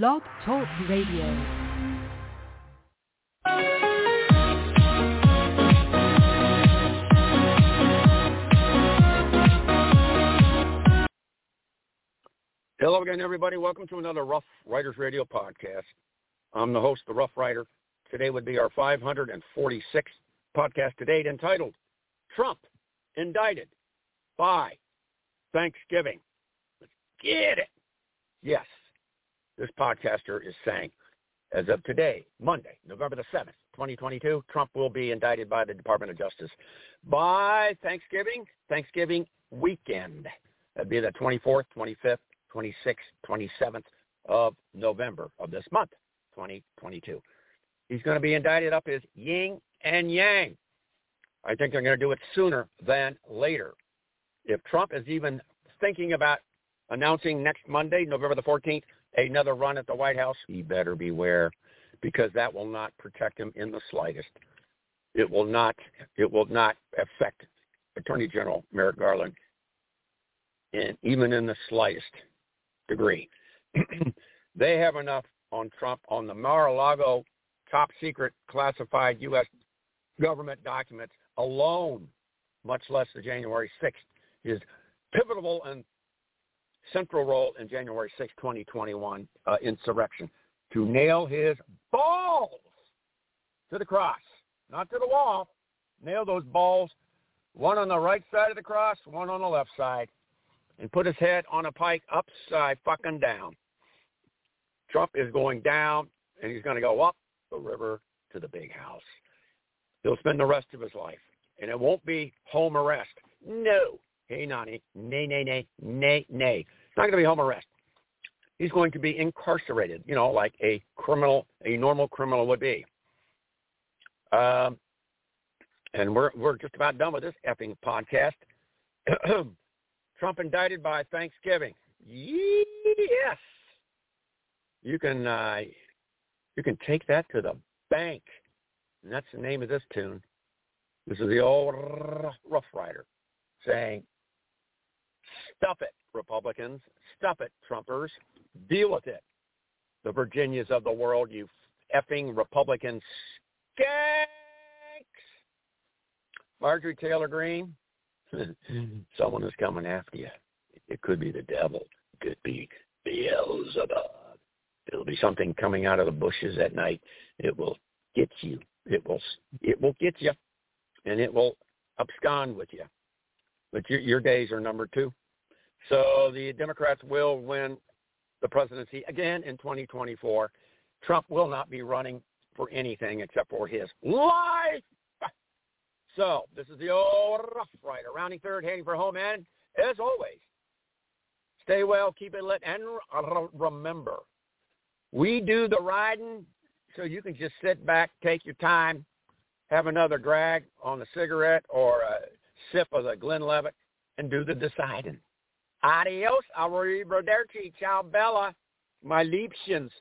Blog Talk Radio. Hello again, everybody. Welcome to another Rough Riders Radio podcast. I'm the host, the Rough Rider. Today would be our 546th podcast to date entitled Trump Indicted by Thanksgiving. Let's get it. Yes, this podcaster is saying, as of today, Monday, November the 7th, 2022, Trump will be indicted by the Department of Justice by Thanksgiving, Thanksgiving weekend. That'd be the 24th, 25th, 26th, 27th of November of this month, 2022. He's going to be indicted up as yin and yang. I think they're going to do it sooner than later. If Trump is even thinking about announcing next Monday, November the 14th, another run at the White House, he better beware because that will not protect him in the slightest. It will not it will not affect Attorney General Merrick Garland in even in the slightest degree. they have enough on Trump on the Mar-a-Lago top secret classified U.S. government documents alone, much less the January 6th, is pivotal and central role in January 6, 2021 uh, insurrection to nail his balls to the cross, not to the wall. Nail those balls, one on the right side of the cross, one on the left side, and put his head on a pike upside fucking down. Trump is going down, and he's going to go up the river to the big house. He'll spend the rest of his life, and it won't be home arrest. No. Hey, Nani. Nay, nay, nay, nay, nay. It's not going to be home arrest. He's going to be incarcerated, you know, like a criminal, a normal criminal would be. Um, and we're we're just about done with this effing podcast. Trump indicted by Thanksgiving. Yes, you can uh, you can take that to the bank. And that's the name of this tune. This is the old Rough Rider saying, stuff it, Republicans. Stuff it, Trumpers. Deal with it. The Virginias of the world, you effing Republican skanks. Marjorie Taylor Greene, someone is coming after you. It could be the devil. It could be Beelzebub. It'll be something coming out of the bushes at night. It will get you. It will. It will get you, and it will abscond with you. But your, your days are numbered too. So the Democrats will win the presidency again in 2024. Trump will not be running for anything except for his life. So this is the old Rough Rider, rounding third, heading for home. And as always, stay well, keep it lit, and remember, we do the riding so you can just sit back, take your time, have another drag on the cigarette or a sip of the Glenlivet, and do the deciding. Adios, arrivederci, ciao bella, my Liebchens.